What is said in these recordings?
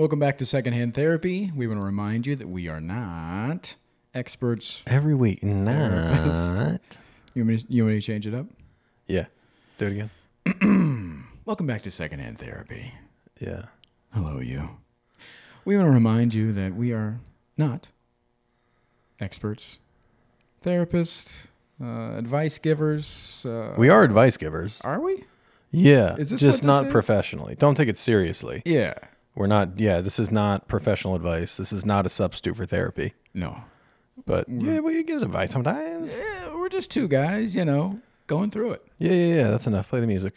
Welcome back to Secondhand Therapy. We want to remind you that we are not experts. Every week. Not. You want me to, you want me to change it up? Yeah. Do it again. Welcome back to Secondhand Therapy. Yeah. Hello, you. We want to remind you that we are not experts, therapists, uh, advice givers. Uh, We are advice givers. are we? Yeah. Is this just not is? professionally. Don't take it seriously. Yeah. We're not, yeah, this is not professional advice. This is not a substitute for therapy. No. But mm-hmm. yeah, we give advice sometimes. Yeah, we're just two guys, you know, going through it. Yeah, yeah, yeah. That's enough. Play the music.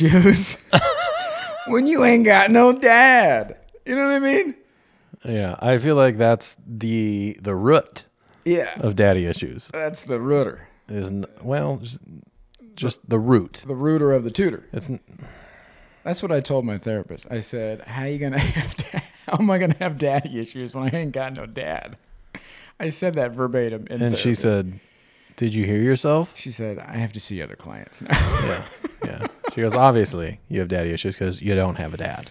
when you ain't got no dad? You know what I mean? Yeah, I feel like that's the the root Yeah. of daddy issues. That's the rooter, Is well, just, just the root. the rooter of the tutor. It's n- That's what I told my therapist. I said, "How you gonna have? Da- how am I gonna have daddy issues when I ain't got no dad?" I said that verbatim. In and she said, "Did you hear yourself?" "She said I have to see other clients now." Yeah, yeah. She goes, "Obviously, you have daddy issues because you don't have a dad."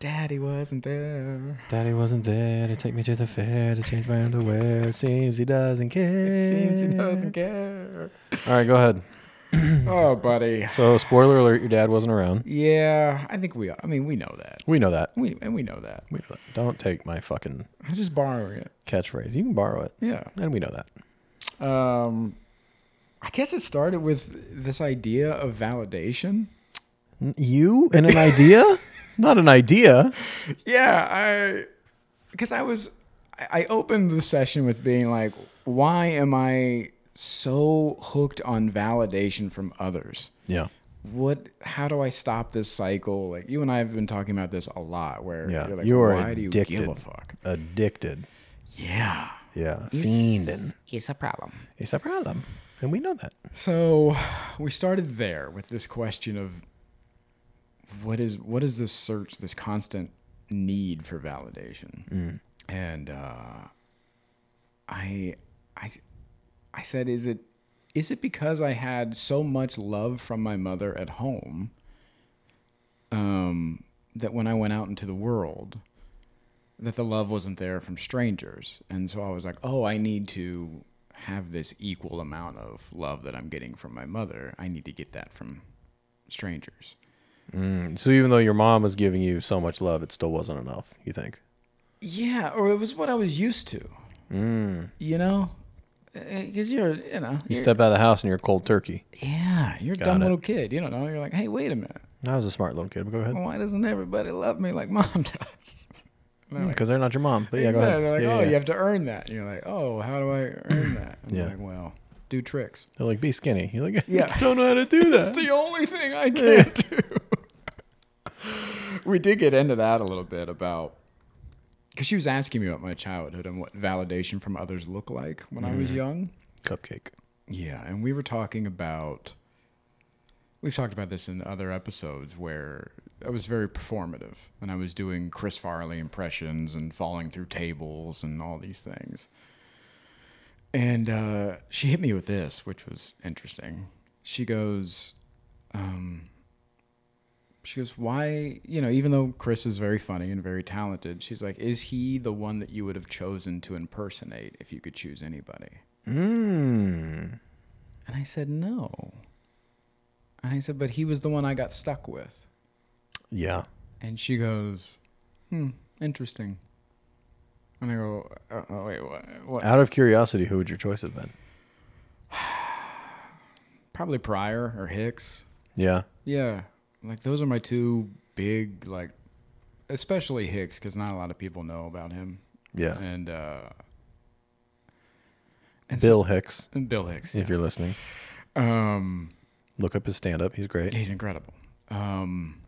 daddy wasn't there. Daddy wasn't there to take me to the fair to change my underwear. It seems he doesn't care. Seems he doesn't care. All right, go ahead. Oh, buddy. So, spoiler alert: your dad wasn't around. Yeah, I think we. I mean, we know that. We know that. We and we know that. We know that. Don't take my fucking I'm just borrowing it. catchphrase. You can borrow it, Yeah. and we know that. Um, I guess it started with this idea of validation. You and an idea? Not an idea. Yeah, I because I was I opened the session with being like, why am I so hooked on validation from others? Yeah. What? How do I stop this cycle? Like you and I have been talking about this a lot. Where Yeah, you're like, you are why do you give a addicted. fuck? Addicted. Yeah, Yeah. Fiending. it's a problem. It's a problem. And we know that. So we started there with this question of what is what is this search, this constant need for validation, and uh, I, I, I said, is it is it because I had so much love from my mother at home, um, that when I went out into the world, that the love wasn't there from strangers, and so I was like, oh, I need to have this equal amount of love that I'm getting from my mother. I need to get that from strangers. Mm. So even though your mom was giving you so much love, it still wasn't enough, you think? Yeah, or it was what I was used to. Mm. You know, because you're, you know, You step out of the house and you're a cold turkey. yeah, you're a dumb it. little kid. You don't know. You're like, hey, wait a minute. I was a smart little kid, but go ahead. Why doesn't everybody love me like mom does? They're like, Because they're not your mom. But yeah, go "Exactly." ahead. They're like, yeah, oh, yeah. you have to earn that. And you're like, oh, how do I earn that? And Yeah. yeah. like, well, do tricks. They're like, be skinny. You're like, Yeah. I don't know how to do That's that. the only thing I can't do. we did get into that a little bit about because she was asking me about my childhood and what validation from others look like when I was mm. young. Cupcake. Yeah, and we were talking about we've talked about this in other episodes where I was very performative and I was doing Chris Farley impressions and falling through tables and all these things. And uh, she hit me with this, which was interesting. She goes, um, she goes, why, you know, even though Chris is very funny and very talented, she's like, is he the one that you would have chosen to impersonate if you could choose anybody? Mmm. And I said, no. And I said, but he was the one I got stuck with. Yeah. And she goes, hmm, interesting. And I go, oh, oh, wait, what? what? Out of curiosity, who would your choice have been? Probably Pryor or Hicks. Yeah. Yeah. Like, those are my two big, like, especially Hicks, because not a lot of people know about him. Yeah. And, uh, and Bill Hicks, and Bill Hicks. if yeah. you're listening. Um, Look up his stand up. He's great. He's incredible. Um,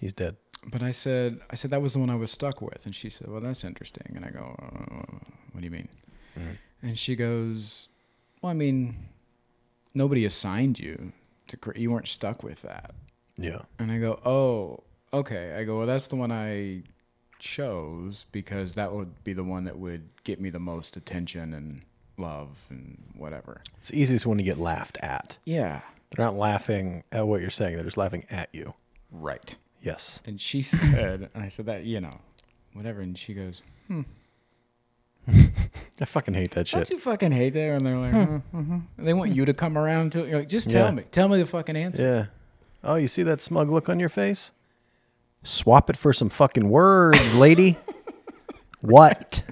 He's dead. but I said, I said that was the one I was stuck with, and she said, "Well, that's interesting." And I go, uh, "What do you mean?" Mhm. And she goes, "Well, I mean, nobody assigned you to. Cre- you weren't stuck with that." Yeah. And I go, "Oh, okay." I go, "Well, that's the one I chose because that would be the one that would get me the most attention and love and whatever." It's the easiest one to get laughed at. Yeah. They're not laughing at what you're saying. They're just laughing at you. Right. Yes. And she said, and I said that, you know, whatever. And she goes, hmm. I fucking hate that shit. Don't you fucking hate that? And they're like, hmm. mm-hmm, mm-hmm. "Huh, uh-huh." They want you to come around to it. You're like, just tell Yeah. me. Tell me the fucking answer. Yeah. Oh, you see that smug look on your face? Swap it for some fucking words, lady. what?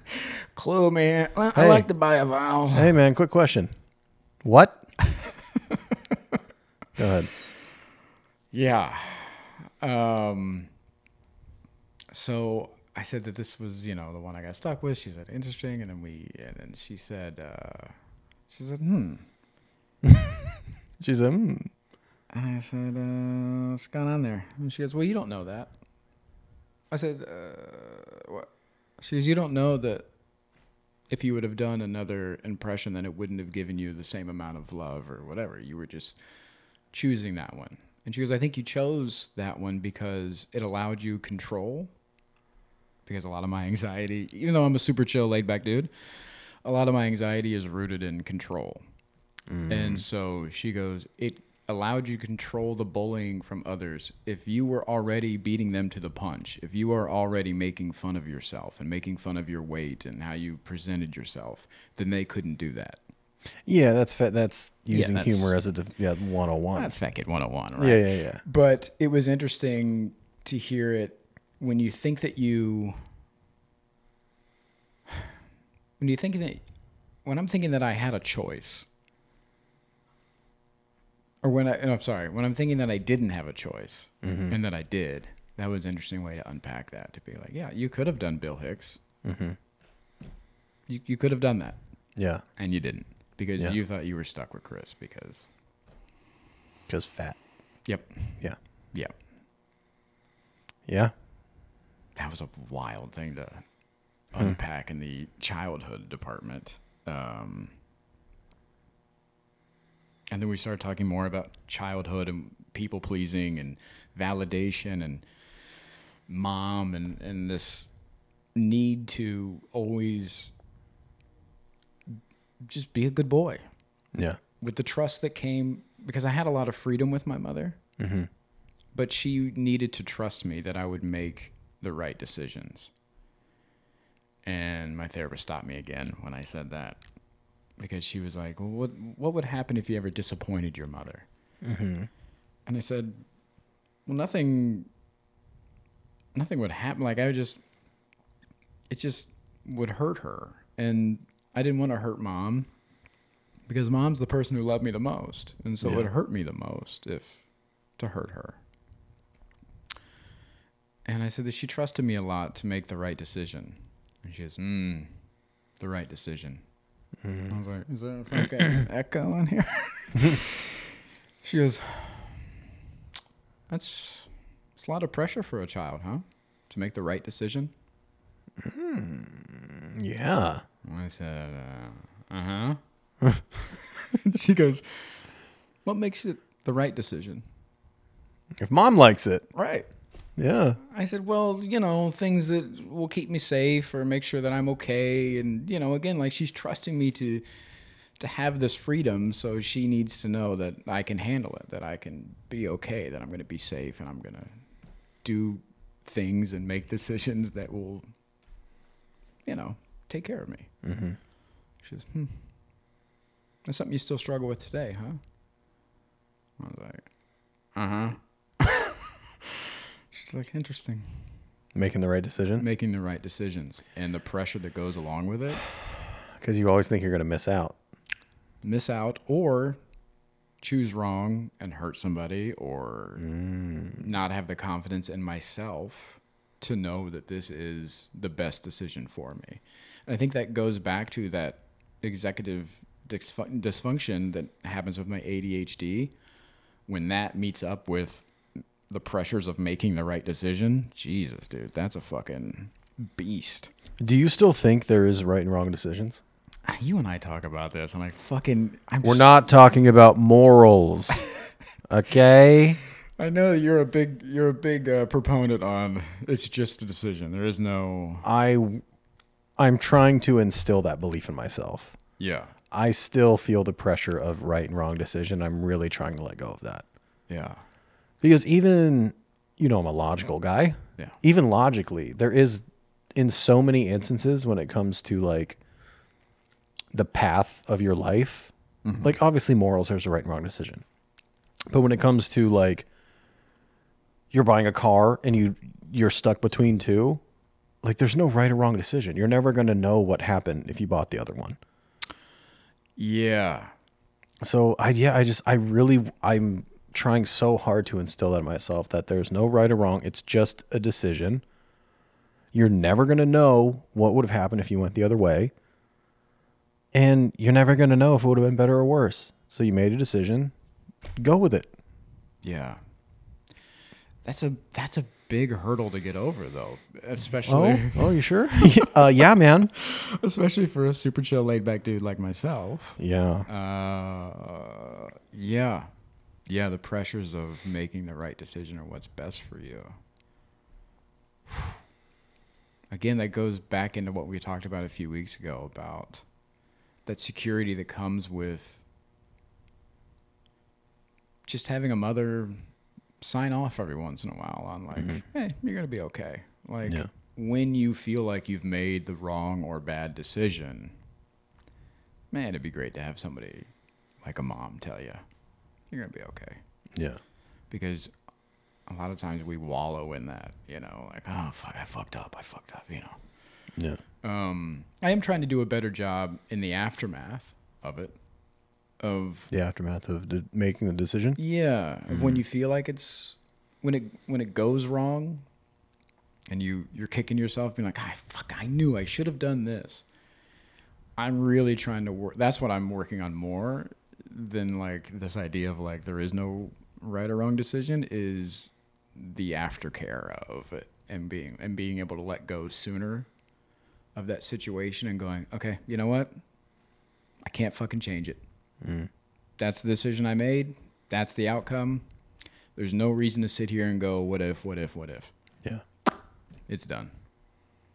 Clue, man. Well, I Hey. like to buy a vowel. Hey, man, quick question. What? Go ahead. Yeah. Um. So I said that this was, you know, the one I got stuck with. She said interesting, and then we, and then she said, uh, she said, hmm. She said, hmm. And I said, uh, what's going on there? And she goes, well, you don't know that. I said, uh, what? She goes, you don't know that if you would have done another impression, then it wouldn't have given you the same amount of love or whatever. You were just choosing that one. And she goes, I think you chose that one because it allowed you control. Because a lot of my anxiety, even though I'm a super chill, laid back dude, a lot of my anxiety is rooted in control. And mm. so she goes, it allowed you to control the bullying from others. If you were already beating them to the punch, if you are already making fun of yourself and making fun of your weight and how you presented yourself, then they couldn't do that. Yeah, that's fa- that's Yeah, using that's- humor as a def- yeah 101. That's Fat Kid 101, right? Yeah, yeah, yeah. But it was interesting to hear it when you think that you when you think that when I'm thinking that I had a choice or when I no, I'm sorry, when I'm thinking that I didn't have a choice Mm-hmm. and that I did, that was an interesting way to unpack that to be like, yeah, you could have done Bill Hicks. Mm-hmm. You you could have done that Yeah, and you didn't because Yeah. you thought you were stuck with Chris because because fat. yep. Yeah, Yeah. yeah. that was a wild thing to unpack in the childhood department. Um, and then we started talking more about childhood and people pleasing and validation and mom and, and this need to always just be a good boy Yeah. with the trust that came because I had a lot of freedom with my mother, Mm-hmm. but she needed to trust me that I would make the right decisions. And my therapist stopped me again when I said that because she was like, "Well, what what would happen if you ever disappointed your mother?" Mm-hmm. And I said, "Well, nothing nothing would happen. Like I would just it just would hurt her. And I didn't want to hurt mom because mom's the person who loved me the most. And so it would hurt me the most if to hurt her. And I said that she trusted me a lot to make the right decision. And she goes, mm, the right decision. I was like, is there a fucking echo in here? she goes, that's, that's a lot of pressure for a child, huh? To make the right decision. Mmm. Yeah. And I said, uh huh. she goes, what makes it the right decision? If mom likes it, Right. yeah. I said, well, you know, things that will keep me safe or make sure that I'm okay. And, you know, again, like she's trusting me to to have this freedom, so she needs to know that I can handle it, that I can be okay, that I'm going to be safe and I'm going to do things and make decisions that will, you know, take care of me. Mm-hmm. She goes, hmm. That's something you still struggle with today, huh? I was like, uh huh. She's like, interesting. Making the right decision Making the right decisions and the pressure that goes along with it. because you always think you're going to miss out. Miss out or choose wrong and hurt somebody or not have the confidence in myself to know that this is the best decision for me. And I think that goes back to that executive dysfun- dysfunction that happens with my ADHD when that meets up with the pressures of making the right decision, Jesus, dude, that's a fucking beast. Do you still think there is right and wrong decisions? You and I talk about this, and I fucking I'm We're not talking about morals. okay? I know that you're a big you're a big uh, proponent on it's just a decision. There is no I I'm trying to instill that belief in myself. yeah I still feel the pressure of right and wrong decision. I'm really trying to let go of that. yeah Because even you know I'm a logical guy. yeah Even logically, there is in so many instances when it comes to like the path of your life. Mm-hmm. Like obviously morals there's a right and wrong decision. But when it comes to like you're buying a car and you you're stuck between two, like there's no right or wrong decision. You're never going to know what happened if you bought the other one. yeah So I yeah, I just I really I'm trying so hard to instill that in myself that there's no right or wrong. It's just a decision. You're never gonna know what would have happened if you went the other way. And you're never gonna know if it would have been better or worse. So you made a decision. Go with it. yeah. That's a that's a big hurdle to get over though, especially Oh, oh, you sure? uh, yeah, man. especially for a super chill laid back dude like myself. Yeah. Uh, yeah, yeah. The pressures of making the right decision or what's best for you. Again, that goes back into what we talked about a few weeks ago about that security that comes with just having a mother sign off every once in a while on like, hey, you're gonna be okay. Like Yeah. when you feel like you've made the wrong or bad decision, man, it'd be great to have somebody like a mom tell you you're gonna be okay. Yeah. Because a lot of times we wallow in that, you know, like oh fuck, I fucked up, I fucked up, you know. Yeah. Um, I am trying to do a better job in the aftermath of it. Of The aftermath of de- making the decision. yeah, of when mm-hmm. you feel like it's when it when it goes wrong, and you you're kicking yourself, being like, "I fuck, I knew I should have done this." I'm really trying to work. That's what I'm working on more than like this idea of like there is no right or wrong decision. Is the aftercare of it and being and being able to let go sooner of that situation and going, okay, you know what? I can't fucking change it. That's the decision I made. That's the outcome. There's no reason to sit here and go, what if, what if, what if. Yeah. It's done.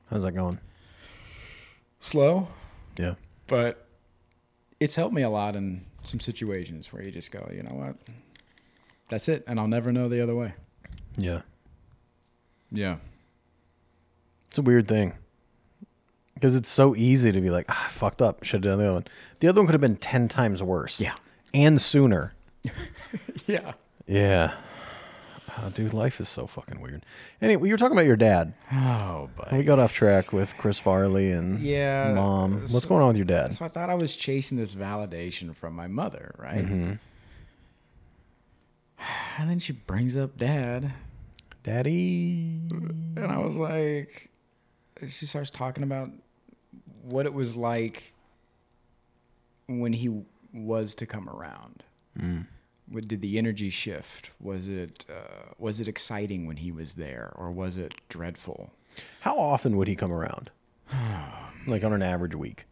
How's that going? Slow, Yeah. but it's helped me a lot in some situations where you just go, you know what? That's it. And I'll never know the other way. Yeah. Yeah. It's a weird thing. Because it's so easy to be like, ah, fucked up. Should have done the other one. The other one could have been 10 times worse. Yeah. And sooner. Yeah. Yeah. Oh, dude, life is so fucking weird. Anyway, you were talking about your dad. Oh, but We got off track with Chris Farley and Yeah, mom. What's so- going on with your dad? So I thought I was chasing this validation from my mother, right? Mm-hmm. And then she brings up dad. Daddy. And I was like, she starts talking about what it was like when he was to come around. What did the energy shift? Was it uh, was it exciting when he was there, or was it dreadful? How often would he come around? like on an average week?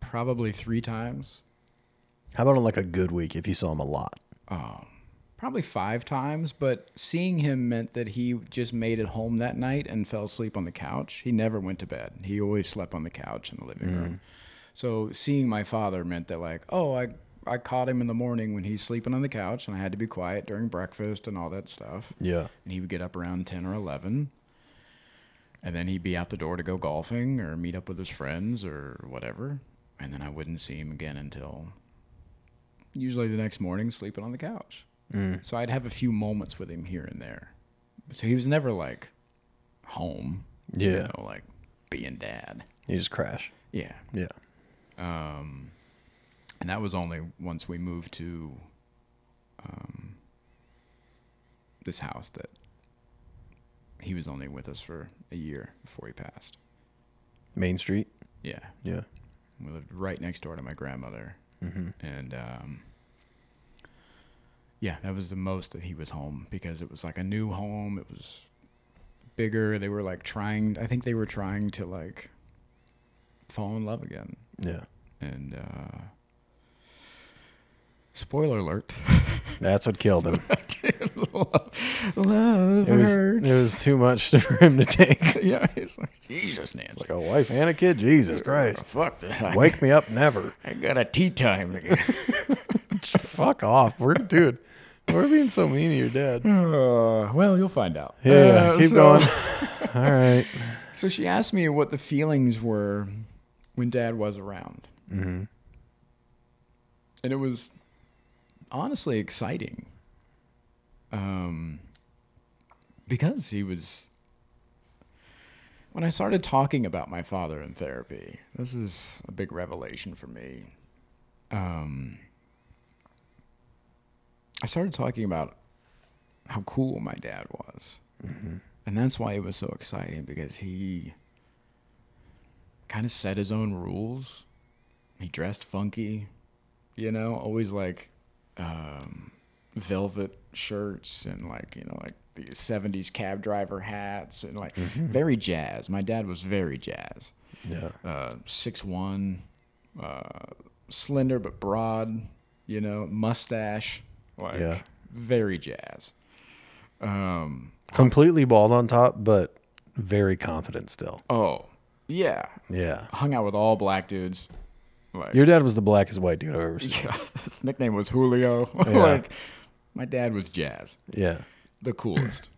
Probably three times. How about on like a good week if you saw him a lot? Probably five times, but seeing him meant that he just made it home that night and fell asleep on the couch. He never went to bed. He always slept on the couch in the living room. Mm. So seeing my father meant that like, oh, I I caught him in the morning when he's sleeping on the couch and I had to be quiet during breakfast and all that stuff. Yeah. And he would get up around 10 or 11. And then he'd be out the door to go golfing or meet up with his friends or whatever. And then I wouldn't see him again until usually the next morning sleeping on the couch. So I'd have a few moments with him here and there. So he was never like home. You Yeah. know, like being dad. You just crash. Yeah. Yeah. Um, and that was only once we moved to um, this house that he was only with us for a year before he passed. Main Street. Yeah. Yeah. We lived right next door to my grandmother, Mm-hmm. and um, yeah, that was the most that he was home because it was like a new home. It was bigger. They were like trying. I think they were trying to like fall in love again. Yeah. And uh, spoiler alert, That's what killed him. love It was hurts. it was too much for him to take. yeah, it's like Jesus, Nancy. Like a wife and a kid. Jesus Christ. Fuck that. Wake me up never. I got a tee time. Fuck off. We're dude. We're being so mean to your dad. Uh, well, you'll find out. Yeah, Uh, keep so- going. All right. So she asked me what the feelings were when Dad was around, Mm-hmm. and it was honestly exciting. Um, because he was. When I started talking about my father in therapy, this is a big revelation for me. Um, I started talking about how cool my dad was. And that's why it was so exciting because he kind of set his own rules. He dressed funky, you know, always like um, velvet shirts and like, you know, like the 70s cab driver hats and like very jazz. My dad was very jazz. Yeah. Uh, 6'1, uh, slender but broad, you know, mustache, like Yeah. very jazz. Um, Completely bald on top, but very confident still. Oh, yeah. Yeah. Hung out with all black dudes. Like, Your dad was the blackest white dude I've ever seen. yeah, his nickname was Julio. Yeah. like, my dad was Jazz, Yeah. the coolest.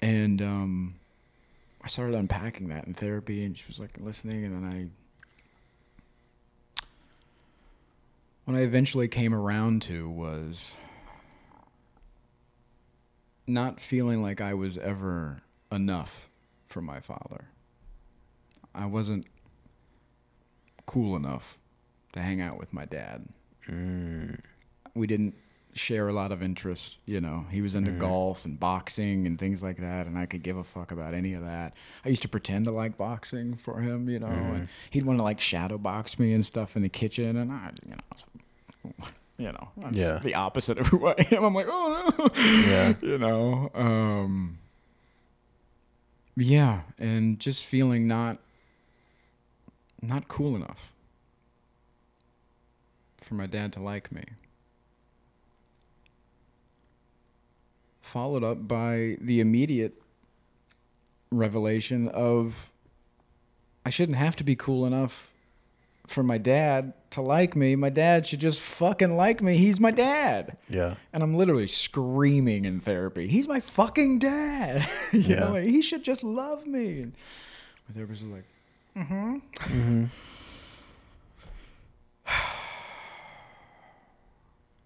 and um, I started unpacking that in therapy, and she was like listening, and then I. What I eventually came around to was not feeling like I was ever enough for my father. I wasn't cool enough to hang out with my dad. Mm. We didn't share a lot of interest, you know. He was into golf and boxing and things like that, and I could give a fuck about any of that. I used to pretend to like boxing for him, you know, and he'd want to like shadow box me and stuff in the kitchen, and I, you know, you know, that's Yeah. the opposite of who I am. I'm like, oh no, Yeah. you know, um, yeah, and just feeling not not cool enough for my dad to like me. Followed up by the immediate revelation of I shouldn't have to be cool enough for my dad to like me. My dad should just fucking like me. He's my dad. Yeah. And I'm literally screaming in therapy. He's my fucking dad. you Yeah. know, he should just love me. And my therapist is like, Mm-hmm.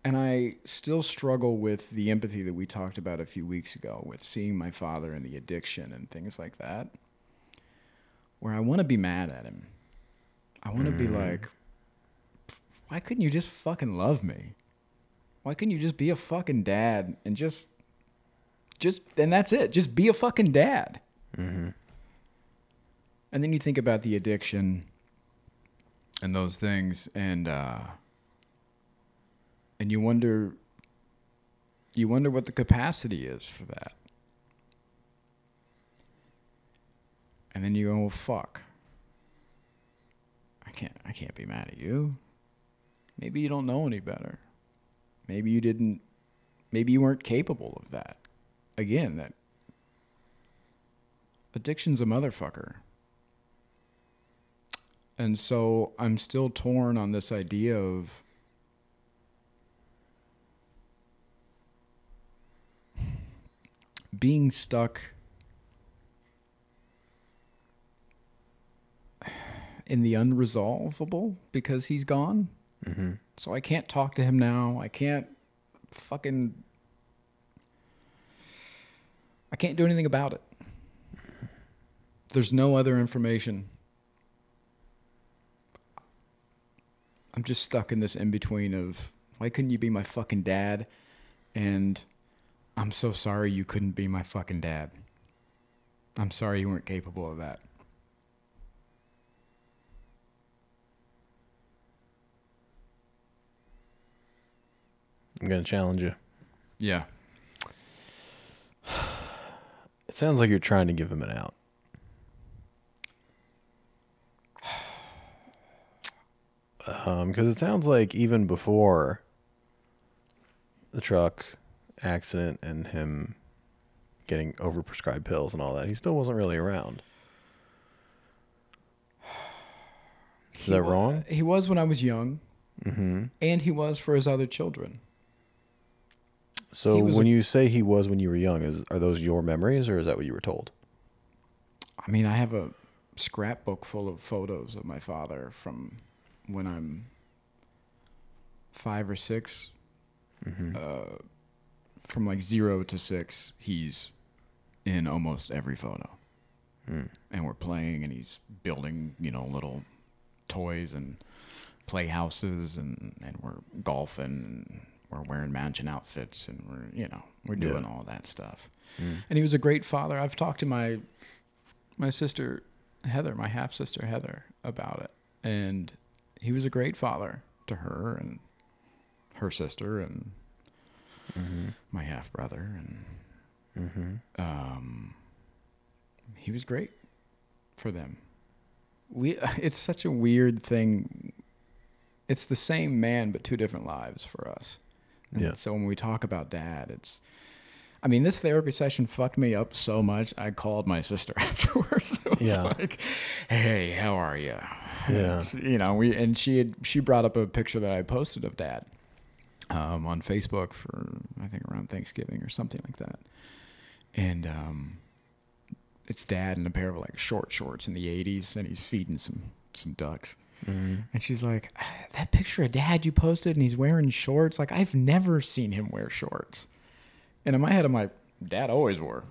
And I still struggle with the empathy that we talked about a few weeks ago with seeing my father and the addiction and things like that. Where I want to be mad at him. I want to be like, why couldn't you just fucking love me? Why couldn't you just be a fucking dad and just, just, and that's it. Just be a fucking dad. And then you think about the addiction and those things, and uh, and you wonder, you wonder what the capacity is for that. And then you go, well, fuck. I can't, I can't be mad at you. Maybe you don't know any better. Maybe you didn't. Maybe you weren't capable of that. Again, that addiction's a motherfucker. And so I'm still torn on this idea of being stuck in the unresolvable because he's gone. Mm-hmm. So I can't talk to him now. I can't fucking. I can't do anything about it. There's no other information. I'm just stuck in this in between of why couldn't you be my fucking dad? And I'm so sorry you couldn't be my fucking dad. I'm sorry you weren't capable of that. I'm going to challenge you. Yeah. It sounds like you're trying to give him an out. Um, because it sounds like even before the truck accident and him getting overprescribed pills and all that, he still wasn't really around. Is that wrong? He was when I was young, Mm-hmm. and he was for his other children. So when a- you say he was when you were young, is are those your memories or is that what you were told? I mean, I have a scrapbook full of photos of my father from when I'm five or 6 Mm-hmm. Uh, from like zero to six, he's in almost every photo. Mm. And we're playing, and he's building, you know, little toys and playhouses, and, and we're golfing, and we're wearing mansion outfits, and we're, you know, we're Yeah. doing all that stuff. Mm. and he was a great father. I've talked to my my sister Heather, my half sister Heather, about it, and he was a great father to her and her sister and Mm-hmm. my half brother, and Mm-hmm. um, he was great for them. We it's such a weird thing. It's the same man but two different lives for us. And Yeah. So when we talk about dad, it's I mean, this therapy session fucked me up so much. I called my sister afterwards. It was Yeah. like, "Hey, how are you?" Yeah. you know, we and she had she brought up a picture that I posted of dad um, on Facebook for I think around Thanksgiving or something like that, and um, it's dad in a pair of like short shorts in the '80s, and he's feeding some some ducks. Mm-hmm. And she's like, "That picture of dad you posted, and he's wearing shorts. Like I've never seen him wear shorts." And in my head, I'm like, "Dad always wore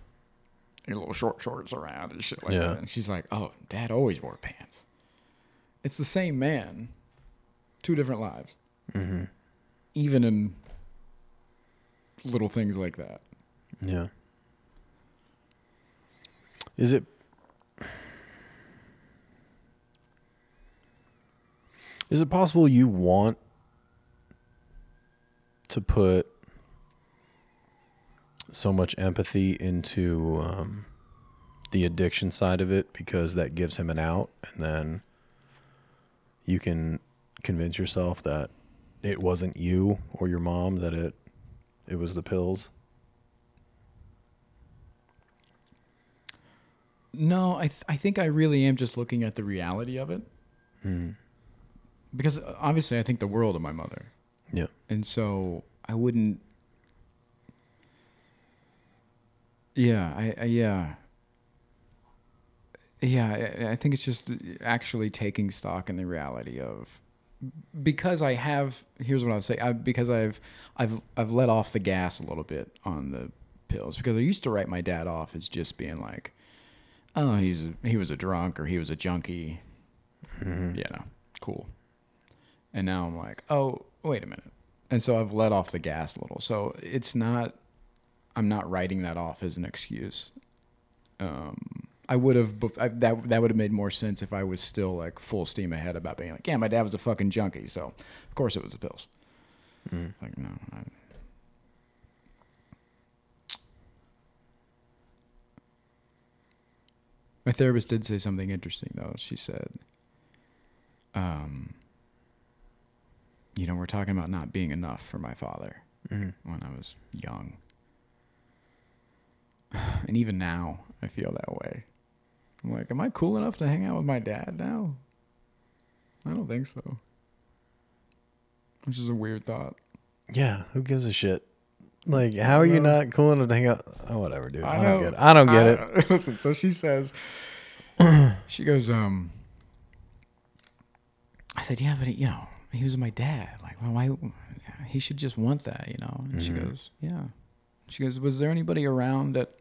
your little short shorts around and shit like Yeah. that." And she's like, "Oh, dad always wore pants." It's the same man, two different lives, Mm-hmm. even in little things like that. Yeah. Is it Is it possible you want to put so much empathy into um, the addiction side of it because that gives him an out and then you can convince yourself that it wasn't you or your mom that it it was the pills? No, I th- I think I really am just looking at the reality of it Mm. because uh, obviously I think the world of my mother. Yeah. And so I wouldn't. Yeah, I, I yeah. Yeah, I, I think it's just actually taking stock in the reality of because I have. Here's what I'll say. I, because I've I've I've let off the gas a little bit on the pills because I used to write my dad off as just being like, oh, he's a, he was a drunk or he was a junkie. Mhm. You know, cool. And now I'm like, oh, wait a minute. And so I've let off the gas a little. So it's not, I'm not writing that off as an excuse. Um, I would have, I, that, that would have made more sense if I was still like full steam ahead about being like, yeah, my dad was a fucking junkie. So of course it was the pills. Mm. Like, no. I, My therapist did say something interesting though. She said, um, you know, we're talking about not being enough for my father Mhm. when I was young. And even now, I feel that way. I'm like, am I cool enough to hang out with my dad now? I don't think so. Which is a weird thought. Yeah, who gives a shit? Like, how are you not cool enough to hang out? Oh, whatever, dude. I, don't know- get it. I don't get it. Listen, so she says, she goes, um, I said, yeah, but he, you know, he was my dad. Like, well, why? He should just want that, you know. And she Mhm. goes, yeah. She goes, was there anybody around that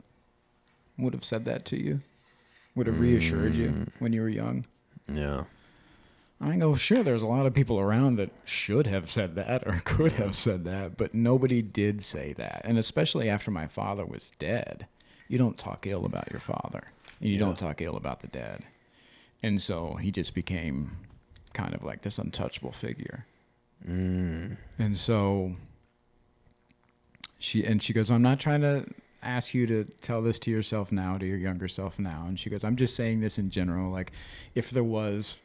would have said that to you? Would have reassured you Mm. when you were young? Yeah. I go, sure, there's a lot of people around that should have said that or could have said that, but nobody did say that. And especially after my father was dead, you don't talk ill about your father. And you Yeah. don't talk ill about the dead. And so he just became kind of like this untouchable figure. Mm. And so she and she goes, I'm not trying to ask you to tell this to yourself now, to your younger self now. And she goes, I'm just saying this in general. Like, if there was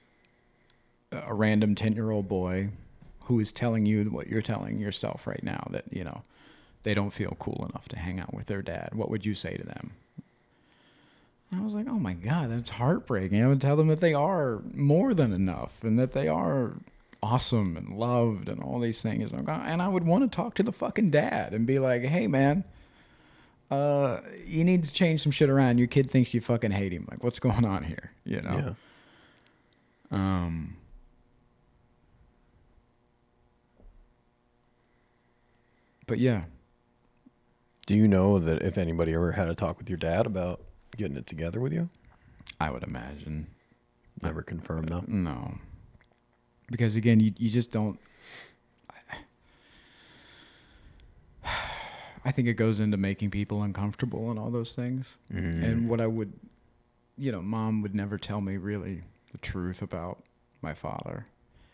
a random 10 year old boy who is telling you what you're telling yourself right now, that, you know, they don't feel cool enough to hang out with their dad, what would you say to them? I was like, oh my God, that's heartbreaking. I would tell them that they are more than enough and that they are awesome and loved and all these things. And I would want to talk to the fucking dad and be like, hey, man, uh, you need to change some shit around. Your kid thinks you fucking hate him. Like, what's going on here? You know? Yeah. Um, but yeah, Do you know that if anybody ever had a talk with your dad about getting it together with you? I would imagine. Never confirmed though. No. Because again, you, you just don't. I think it goes into making people uncomfortable and all those things. Mm-hmm. And what I would, you know, mom would never tell me really the truth about my father.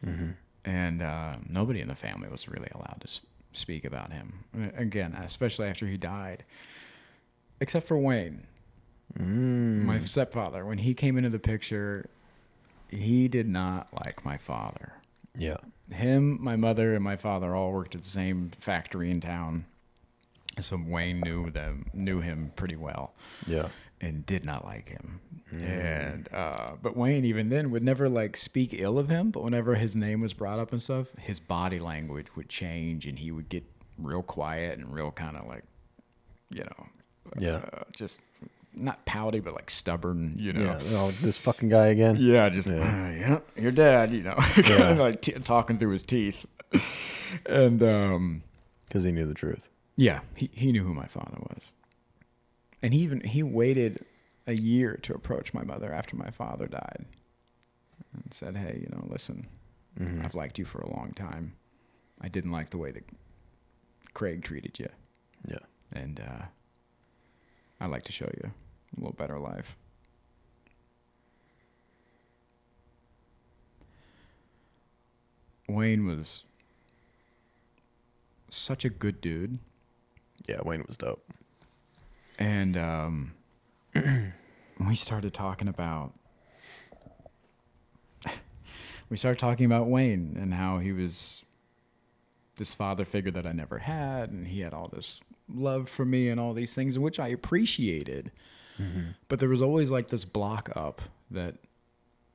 Mm-hmm. And uh, nobody in the family was really allowed to speak about him. Again, especially after he died, except for Wayne, mm. my stepfather. When he came into the picture, he did not like my father. Yeah. Him, my mother, and my father all worked at the same factory in town. So Wayne knew them, knew him pretty well, Yeah. and did not like him. And uh, but Wayne, even then, would never like speak ill of him. But whenever his name was brought up and stuff, his body language would change, and he would get real quiet and real kind of like, you know, Yeah. uh, just not pouty, but like stubborn. You know, Yeah. Oh, this fucking guy again. yeah, just Yeah. "Uh, yeah, your dad, you know, Yeah. like t- talking through his teeth, and um, Because he knew the truth. Yeah, he he knew who my father was, and he even he waited a year to approach my mother after my father died, and said, "Hey, you know, listen, Mm-hmm. I've liked you for a long time. I didn't like the way that Craig treated you, Yeah. and uh, I'd like to show you a little better life." Wayne was such a good dude. Yeah. Wayne was dope. And um, we started talking about we started talking about Wayne and how he was this father figure that I never had, and he had all this love for me and all these things, which I appreciated. But there was always like this block up that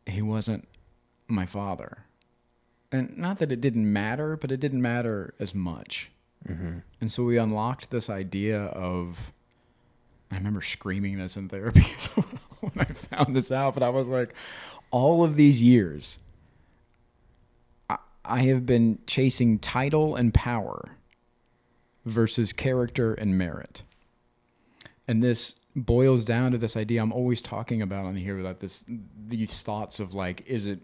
he wasn't my father. And not that it didn't matter, but it didn't matter as much. Mm-hmm. And so we unlocked this idea of I remember screaming this in therapy when I found this out, but I was like, all of these years, I, I have been chasing title and power versus character and merit. And this boils down to this idea I'm always talking about on here, like this, these thoughts of like, is it,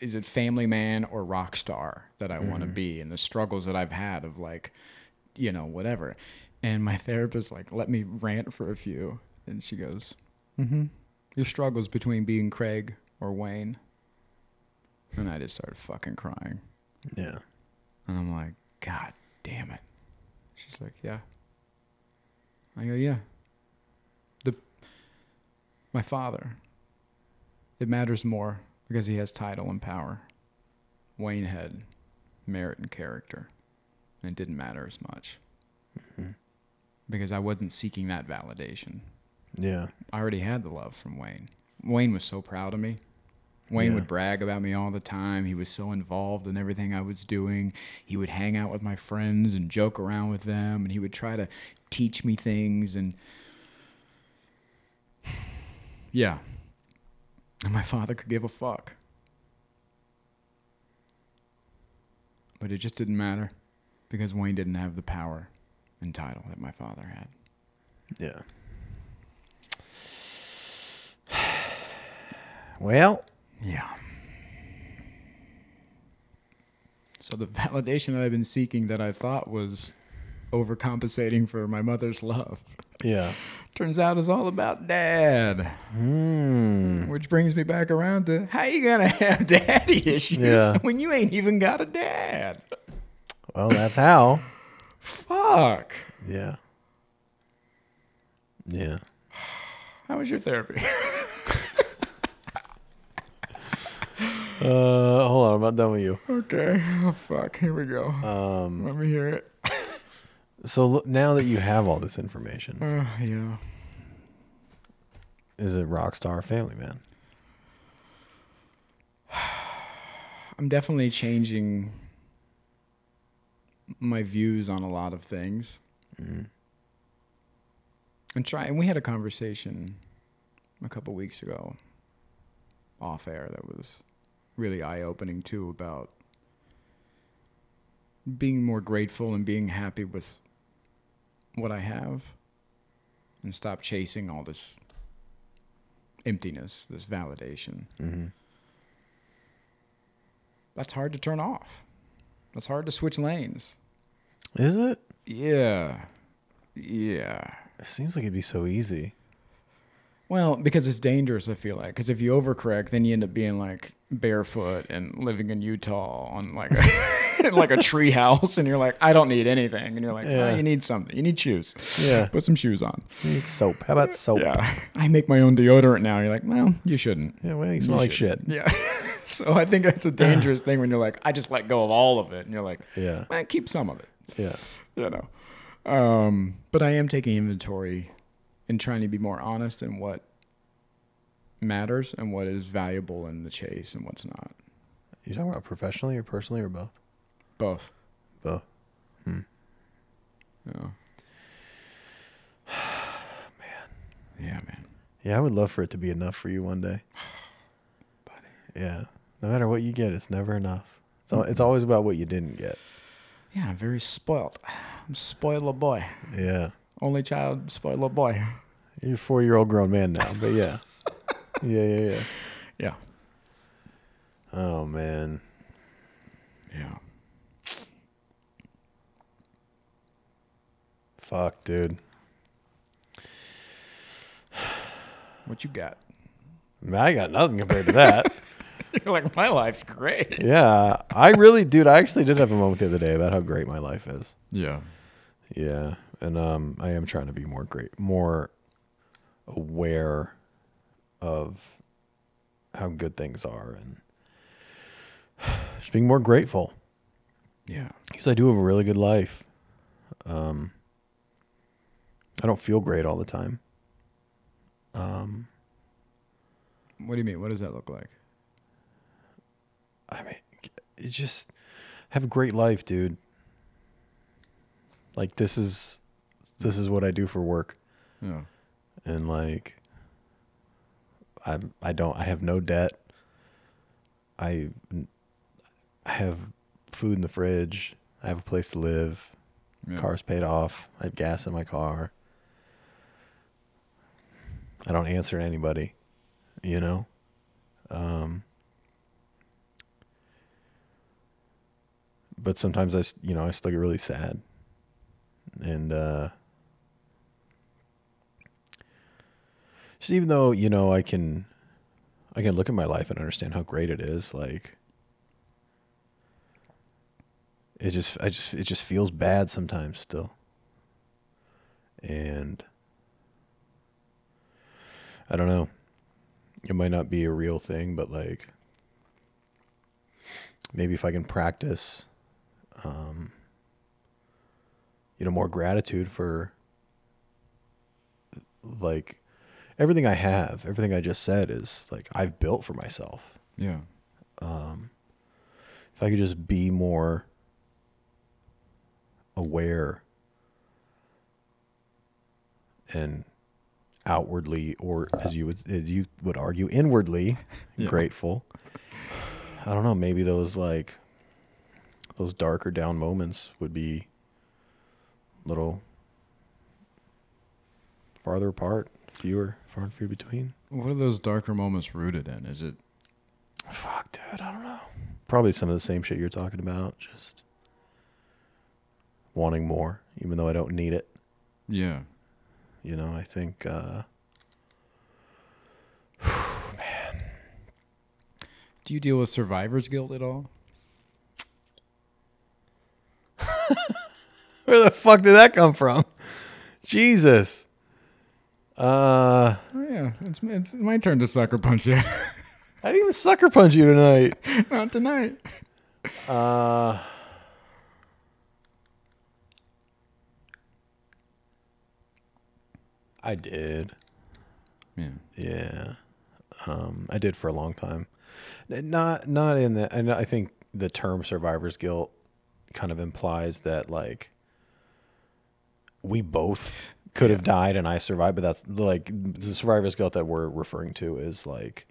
is it family man or rock star that I want to be, and the struggles that I've had of like, you know, whatever. And my therapist like let me rant for a few, and she goes, "Mm-hmm. Your struggles between being Craig or Wayne." And I just started fucking crying, Yeah. and I'm like, "God damn it!" She's like, "Yeah." I go, "Yeah." The my father. It matters more because he has title and power. Wayne had merit and character, and it didn't matter as much mm-hmm. because I wasn't seeking that validation. Yeah. I already had the love from Wayne. Wayne was so proud of me. Wayne Yeah. would brag about me all the time. He was so involved in everything I was doing. He would hang out with my friends and joke around with them, and he would try to teach me things. And yeah, and my father could give a fuck. But it just didn't matter because Wayne didn't have the power and title that my father had. Yeah. Well, Yeah. So the validation that I've been seeking that I thought was overcompensating for my mother's love yeah. turns out it's all about dad. Hmm. Which brings me back around to how you gonna have daddy issues Yeah. when you ain't even got a dad? Well, that's how. Fuck. Fuck. Yeah. Yeah. How was your therapy? Uh, hold on, I'm not done with you. okay. Oh fuck. Here we go. Um, Let me hear it. So look, now that you have all this information, Uh, yeah. is it Rockstar or Family Man? I'm definitely changing my views on a lot of things. Mm. And try and we had a conversation a couple weeks ago off air that was really eye opening too about being more grateful and being happy with what I have and stop chasing all this emptiness, this validation. Mm-hmm. That's hard to turn off. That's hard to switch lanes. Is it? Yeah. Yeah. It seems like it'd be so easy. Well, because it's dangerous, I feel like. Because if you overcorrect, then you end up being like barefoot and living in Utah on like a, in like a tree house, and you're like, I don't need anything, and you're like, Yeah. "Oh, you need something. You need shoes. Yeah. Put some shoes on. You need soap. How about soap? Yeah. I make my own deodorant now. You're like, well, you shouldn't. Yeah, well, you You smell like shit. shouldn't. Yeah. so I think that's a dangerous thing when you're like, I just let go of all of it, and you're like, Yeah. well, keep some of it. Yeah. you know. Um, but I am taking inventory and trying to be more honest in what matters and what is valuable in the chase and what's not. You talking about professionally or personally or both? Both. Both. Hmm. Yeah. man. Yeah, man. Yeah, I would love for it to be enough for you one day. Buddy. Yeah. No matter what you get, it's never enough. It's, al- it's always about what you didn't get. Yeah, I'm very spoiled. I'm spoiled little boy. Yeah. Only child, spoiled little boy. You're a four year old grown man now, but yeah. yeah, yeah, yeah. Yeah. Oh, man. Yeah. Fuck, dude. What you got? I got nothing compared to that. You're like, my life's great. yeah. I really, dude, I actually did have a moment the other day about how great my life is. Yeah. Yeah, and um, I am trying to be more great, more aware of how good things are, and just being more grateful Yeah. because I do have a really good life. Um, I don't feel great all the time. Um, What do you mean? What does that look like? I mean, it just have a great life, dude. Like this is this is what I do for work. Yeah. and like I I don't I have no debt. I I have food in the fridge. I have a place to live. yeah. Car's paid off. I have gas in my car. I don't answer anybody, you know. Um, but sometimes I, you know, I still get really sad, and uh, just even though you know I can, I can look at my life and understand how great it is. Like, it just, I just, it just feels bad sometimes still, and I don't know. It might not be a real thing, but like, maybe if I can practice, um, you know, more gratitude for like everything I have, everything I just said is like I've built for myself. Yeah. Um, if I could just be more aware and outwardly, or as you would as you would argue, inwardly Yeah. grateful. I don't know. Maybe those like those darker down moments would be a little farther apart, fewer, far and few between. What are those darker moments rooted in? Is it Fuck, dude, I don't know. Probably some of the same shit you're talking about. Just wanting more, even though I don't need it. yeah. You know, I think. uh Do you deal with survivor's guilt at all? Where the fuck did that come from? Jesus. Uh, Oh, yeah, it's, it's my turn to sucker punch you. I didn't even sucker punch you tonight. Not tonight. Uh, I did. Yeah. Yeah, um, I did for a long time. Not not in the. And I think the term survivor's guilt kind of implies that like we both could have died and I survived, but that's like the survivor's guilt that we're referring to is like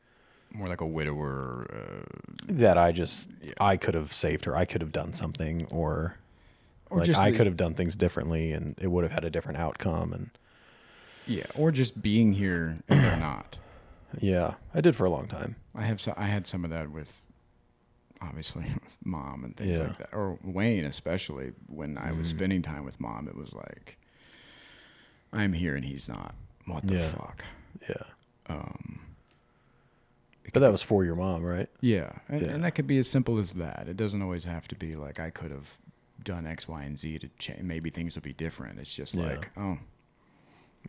More like a widower. Uh, that I just I could have saved her. I could have done something, or, Or like just I the- could have done things differently, and it would have had a different outcome. And yeah, or just being here and they're not. yeah, I did for a long time. I have so, I had some of that with obviously with mom and things Yeah. like that, or Wayne especially. When I was Mm. spending time with mom, it was like I'm here and he's not. What the Yeah. fuck? Yeah, Um, but that was for your mom, right? yeah. And, Yeah. and that could be as simple as that. It doesn't always have to be like I could have done X, Y, and Z to change. Maybe things would be different. It's just like oh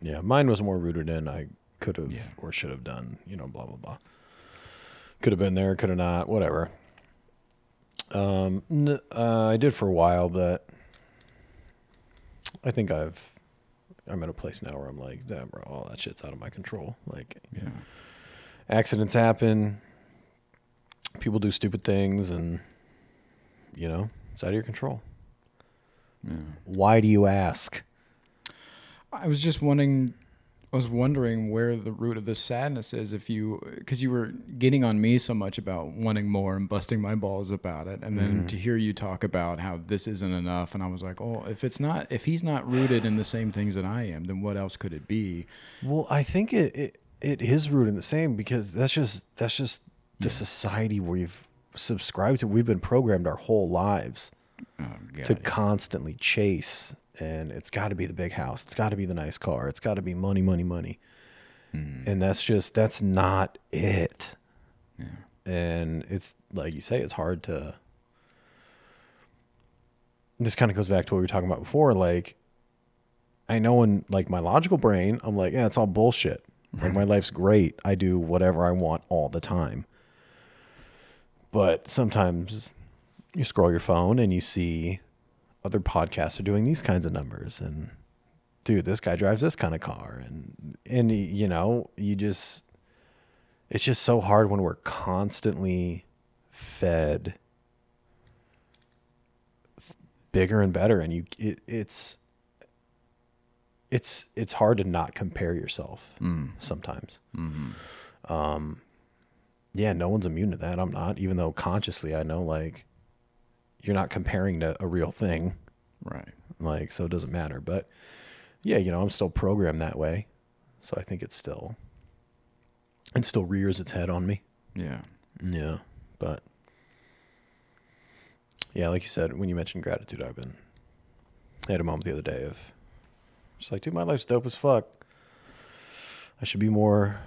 Yeah, mine was more rooted in I could have Yeah. or should have done. You know, blah blah blah. Could have been there, could have not, whatever. Um, n- uh, I did for a while, but I think I've. I'm at a place now where I'm like, damn, bro, all that shit's out of my control. Like, yeah. accidents happen people do stupid things and you know it's out of your control Yeah. why do you ask I was just wondering. I was wondering where the root of this sadness is. If you, because you were getting on me so much about wanting more and busting my balls about it, and then to mm-hmm. hear you talk about how this isn't enough, and I was like, oh, if it's not, if he's not rooted in the same things that I am, then what else could it be? well i think it it, it is rooted in the same because that's just that's just the society we've subscribed to we've been programmed our whole lives Oh, to constantly chase and it's got to be the big house. It's got to be the nice car. It's got to be money money money. Hmm. And that's just that's not it. Yeah. and it's like you say it's hard to this kind of goes back to what we were talking about before like i know in like my logical brain i'm like yeah it's all bullshit. Like my life's great. I do whatever i want all the time. But sometimes you scroll your phone and you see other podcasts are doing these kinds of numbers and dude this guy drives this kind of car and and you know you just it's just so hard when we're constantly fed bigger and better and you it, it's it's it's hard to not compare yourself sometimes. Um yeah no one's immune to that. I'm not even though consciously i know like you're not comparing to a real thing. Right. like so it doesn't matter. But yeah you know i'm still programmed that way. So i think it's still it still rears its head on me. Yeah. yeah. But yeah like you said when you mentioned gratitude i've been i had a moment the other day of just like dude my life's dope as fuck. I should be more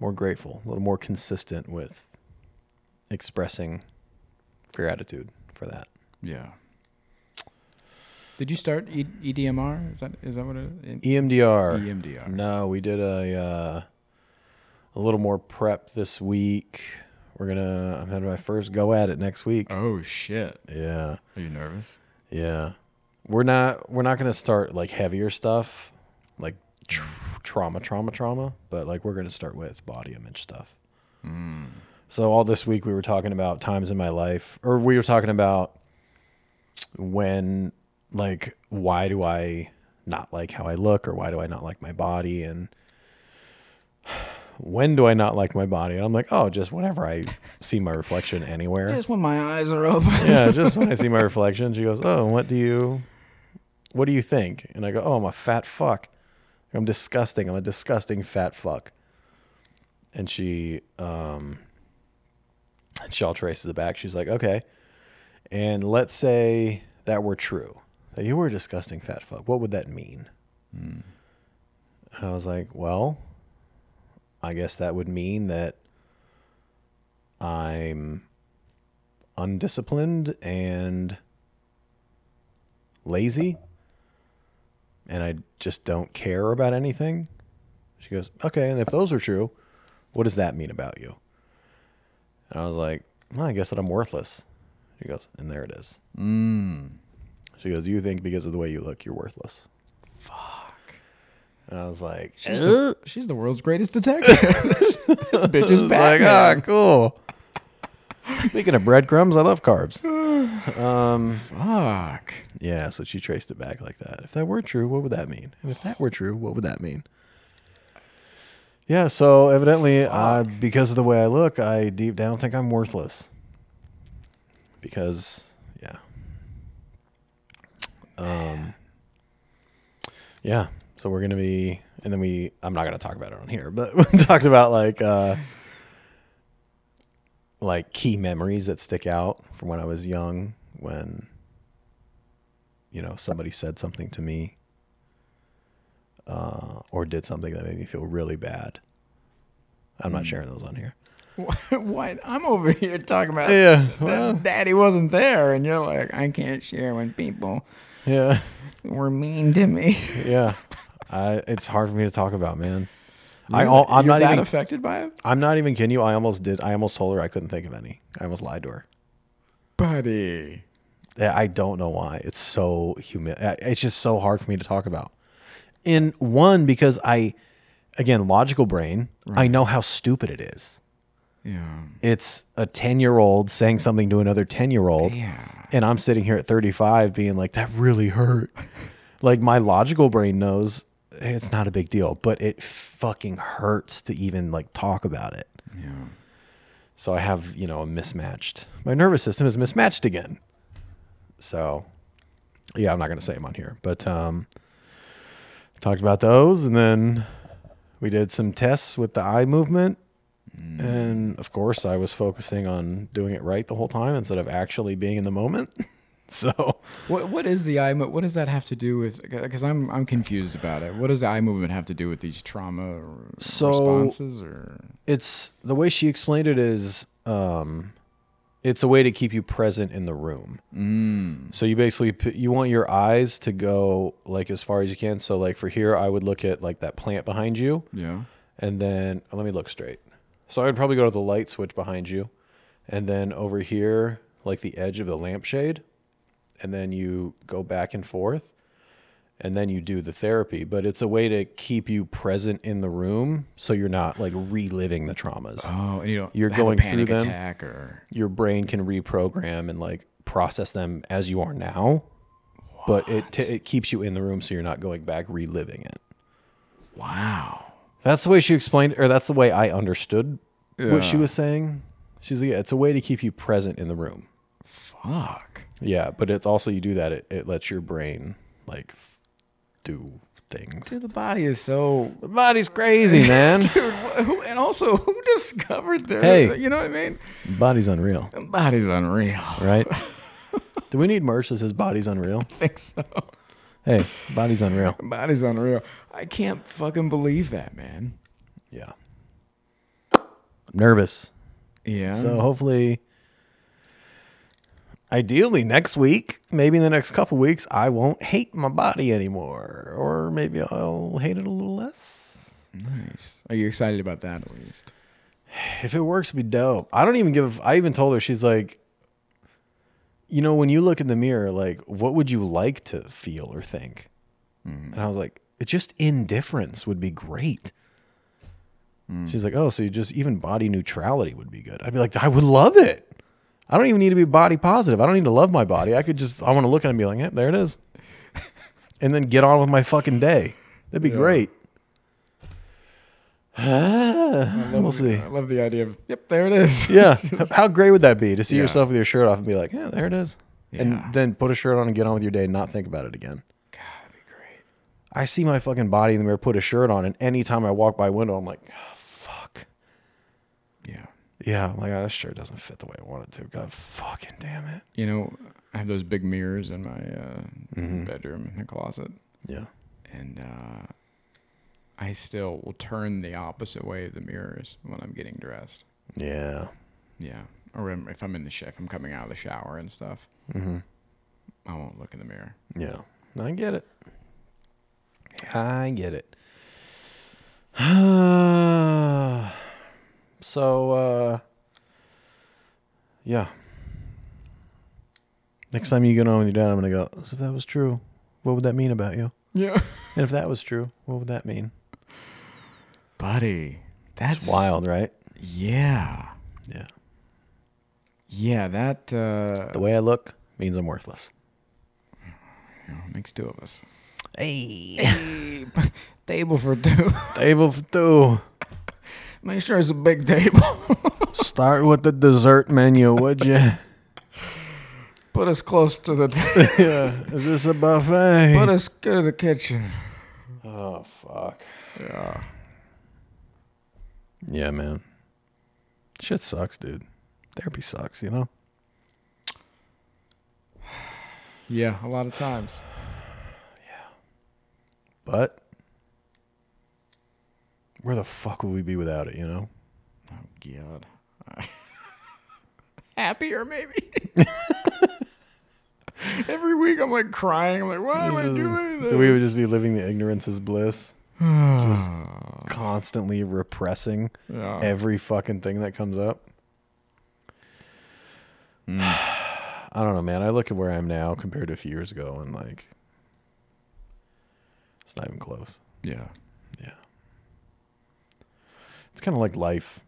more grateful a little more consistent with expressing gratitude for that Yeah. Did you start e- EDMR? Is that is that what it is? emdr EMDR. No, we did a uh, a little more prep this week. We're gonna. I'm having my first go at it next week. Oh shit. Yeah, Are you nervous? yeah. We're not. We're not gonna start like heavier stuff, like tr- trauma, trauma, trauma. But like we're gonna start with body image stuff. So all this week we were talking about times in my life, or we were talking about when, like, why do I not like how I look, or why do I not like my body, and when do I not like my body? And I'm like, oh, just whenever I see my reflection anywhere. Just when my eyes are open. yeah, just when I see my reflection, she goes, oh, what do you, what do you think? And I go, oh, I'm a fat fuck. I'm disgusting. I'm a disgusting fat fuck. And she, um, she all traces it back. She's like, okay. And let's say that were true, that you were a disgusting fat fuck. What would that mean? And I was like, well, I guess that would mean that I'm undisciplined and lazy and I just don't care about anything. She goes, okay, and if those are true, what does that mean about you? And I was like, well, I guess that I'm worthless. She goes, and there it is. Mm. She goes, you think because of the way you look, you're worthless. Fuck. And I was like, She's the, she's the world's greatest detective. this bitch is was like, ah, cool. Speaking of breadcrumbs, I love carbs. Um, Fuck. yeah, so she traced it back like that. If that were true, what would that mean? And if that were true, what would that mean? Yeah, so evidently, uh, because of the way I look, I deep down think I'm worthless. Because, yeah. Um, yeah, so we're going to be, and then we, I'm not going to talk about it on here, but we talked about like, uh, like key memories that stick out from when I was young when you know somebody said something to me uh, or did something that made me feel really bad. I'm not sharing those on here. what? I'm over here talking about Yeah, well. daddy wasn't there, and you're like, I can't share when people Yeah, were mean to me. yeah. I, it's hard for me to talk about, man. I, You're- al- I'm you're not that even. affected by it, I'm not even kidding you. I almost did. I almost told her I couldn't think of any. I almost lied to her. buddy. I don't know why. It's so humid. It's just so hard for me to talk about. In one, because I, again, logical brain, I know how stupid it is. Yeah. It's a 10 year old saying something to another 10 year old. Yeah. And I'm sitting here at 35 being like, that really hurt. like, my logical brain knows hey, it's not a big deal, but it fucking hurts to even like talk about it. Yeah. So I have, you know, a mismatched. My nervous system is mismatched again. So, yeah, I'm not going to say them on here, but um, talked about those, and then we did some tests with the eye movement, and of course, I was focusing on doing it right the whole time instead of actually being in the moment. so, What What is the eye? What does that have to do with? Because I'm I'm confused about it. What does the eye movement have to do with these trauma So- responses? Or it's the way she explained it is um, it's a way to keep you present in the room. mm, So you basically you want your eyes to go like as far as you can. So like for here, I would look at like that plant behind you, yeah. and then let me look straight. So I'd probably go to the light switch behind you, and then over here, like the edge of the lampshade, and then you go back and forth, and then you do the therapy. But it's a way to keep you present in the room, so you're not like reliving the traumas. Oh, and you don't. You're going through them? attack or your brain can reprogram and like process them as you are now, but it t- it keeps you in the room so you're not going back reliving it. wow. That's the way she explained, or that's the way I understood what she was saying. She's like, yeah, it's a way to keep you present in the room. Fuck. Yeah, but it's also you do that, it, it lets your brain like do things. Dude, the body is so. The body's crazy, man. Dude, who, and also, who discovered this? Hey. You know what I mean? Body's unreal, body's unreal. right? do we need merch that says body's unreal? I think so. Hey, body's unreal. Body's unreal. I can't fucking believe that, man. Yeah. I'm nervous. Yeah. So hopefully, ideally next week, maybe in the next couple weeks, I won't hate my body anymore, or maybe I'll hate it a little less. nice. Are you excited about that at least? If it works, it'd be dope. I don't even give. I even told her she's like, you know, when you look in the mirror, like, what would you like to feel or think? Mm. And I was like, just indifference would be great. Mm. She's like, oh, so you just even body neutrality would be good. I'd be like, I would love it. I don't even need to be body positive. I don't need to love my body. I could just, I want to look at it and be like, yep, there it is. and then get on with my fucking day. That'd be Yeah. great. We'll love see. I love the idea of, yep, there it is. Yeah. How great would that be to see Yeah. yourself with your shirt off and be like, yeah, there it is. Yeah. And then put a shirt on and get on with your day and not think about it again. God, that'd be great. I see my fucking body in the mirror, put a shirt on, and anytime I walk by a window, I'm like. Yeah. I'm like, oh, this shirt doesn't fit the way I want it to. God fucking damn it. You know, I have those big mirrors in my uh, Mhm. bedroom in the closet, Yeah. and uh, I still will turn the opposite way of the mirrors when I'm getting dressed. Yeah. Yeah. Or if I'm in the sh- if I'm coming out of the shower and stuff, hmm I won't look in the mirror. Yeah. I get it. I get it. so, uh, yeah. Next time you get on with your dad, I'm gonna go. So if that was true, what would that mean about you? Yeah. And if that was true, what would that mean? Buddy. That's It's wild, right? Yeah. Yeah. Yeah, that uh The way I look means I'm worthless. makes two of us. Hey. Hey, Table for two. table for two. Make sure it's a big table. Start with the dessert menu, would you? Put us close to the table. yeah. Is this a buffet? Put us to the kitchen. oh fuck. Yeah. Yeah, man. Shit sucks, dude. Therapy sucks, you know? Yeah, a lot of times. Yeah. But where the fuck would we be without it, you know? Oh God. Happier maybe. Every week I'm like crying. I'm like, why am I doing this? We would just be living the ignorance is bliss, just constantly repressing yeah. every fucking thing that comes up. Mm. I don't know, man. I look at where I am now compared to a few years ago and like it's not even close. Yeah. Yeah. It's kind of like life.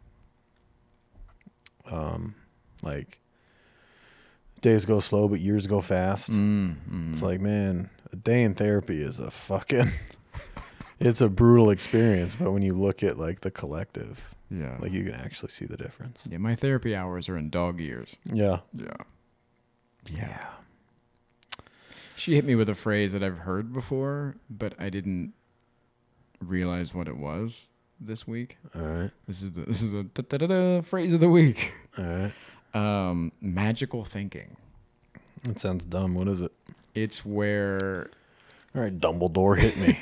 Um, like days go slow, but years go fast. Mm, mm. It's like, man, a day in therapy is a fucking. it's a brutal experience, but when you look at like the collective, yeah. like you can actually see the difference. yeah, my therapy hours are in dog years. Yeah. Yeah. Yeah. She hit me with a phrase that I've heard before, but I didn't realize what it was this week. All right. This is the, this is a da, da, da, da, phrase of the week. All right. Um, magical thinking. That sounds dumb. What is it? It's where All right, Dumbledore hit me.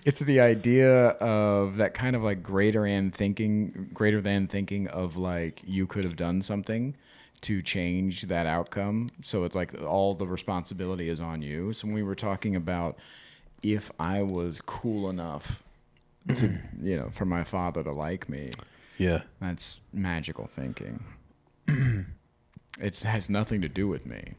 it's the idea of that kind of like greater than thinking, greater than thinking of like you could have done something to change that outcome. So it's like all the responsibility is on you. So when we were talking about if I was cool enough to, mm-hmm. you know, for my father to like me, yeah. that's magical thinking. it has nothing to do with me.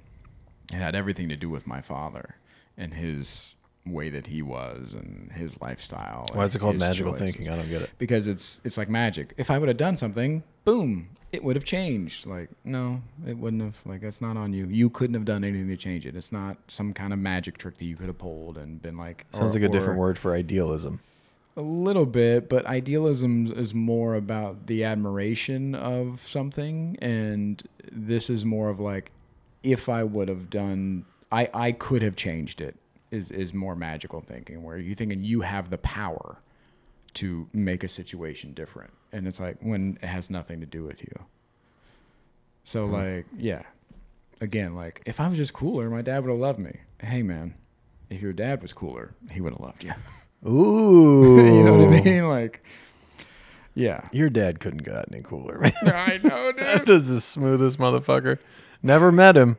It had everything to do with my father and his way that he was and his lifestyle. Why is it called magical choices. thinking? I don't get it. Because it's it's like magic. If I would have done something, boom, it would have changed. Like no, it wouldn't have. Like that's not on you. You couldn't have done anything to change it. It's not some kind of magic trick that you could have pulled and been like. Sounds or- like a different word for idealism. A little bit, but idealism is more about the admiration of something, and this is more of like, if I would have done, I I could have changed it. Is is more magical thinking, where you're thinking you have the power to make a situation different, and it's like when it has nothing to do with you. So hmm. like, yeah, again, like if I was just cooler, my dad would have loved me. Hey man, if your dad was cooler, he would have loved you. Ooh. you know what I mean? Like, yeah. Your dad couldn't got any cooler, man. I know, that dude. is the smoothest motherfucker. Never met him.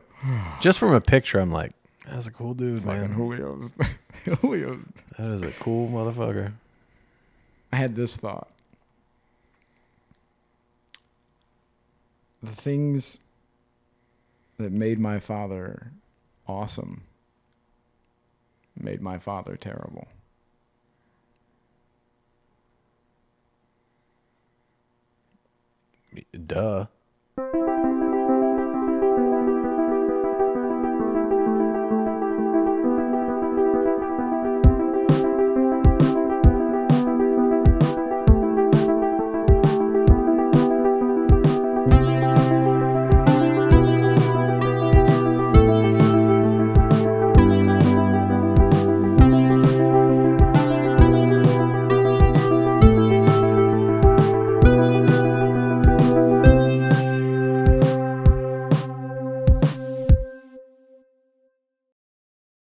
Just from a picture, I'm like, that's a cool dude, Fucking man. Julio's. Julio's. That is a cool motherfucker. I had this thought. The things that made my father awesome made my father terrible. Duh.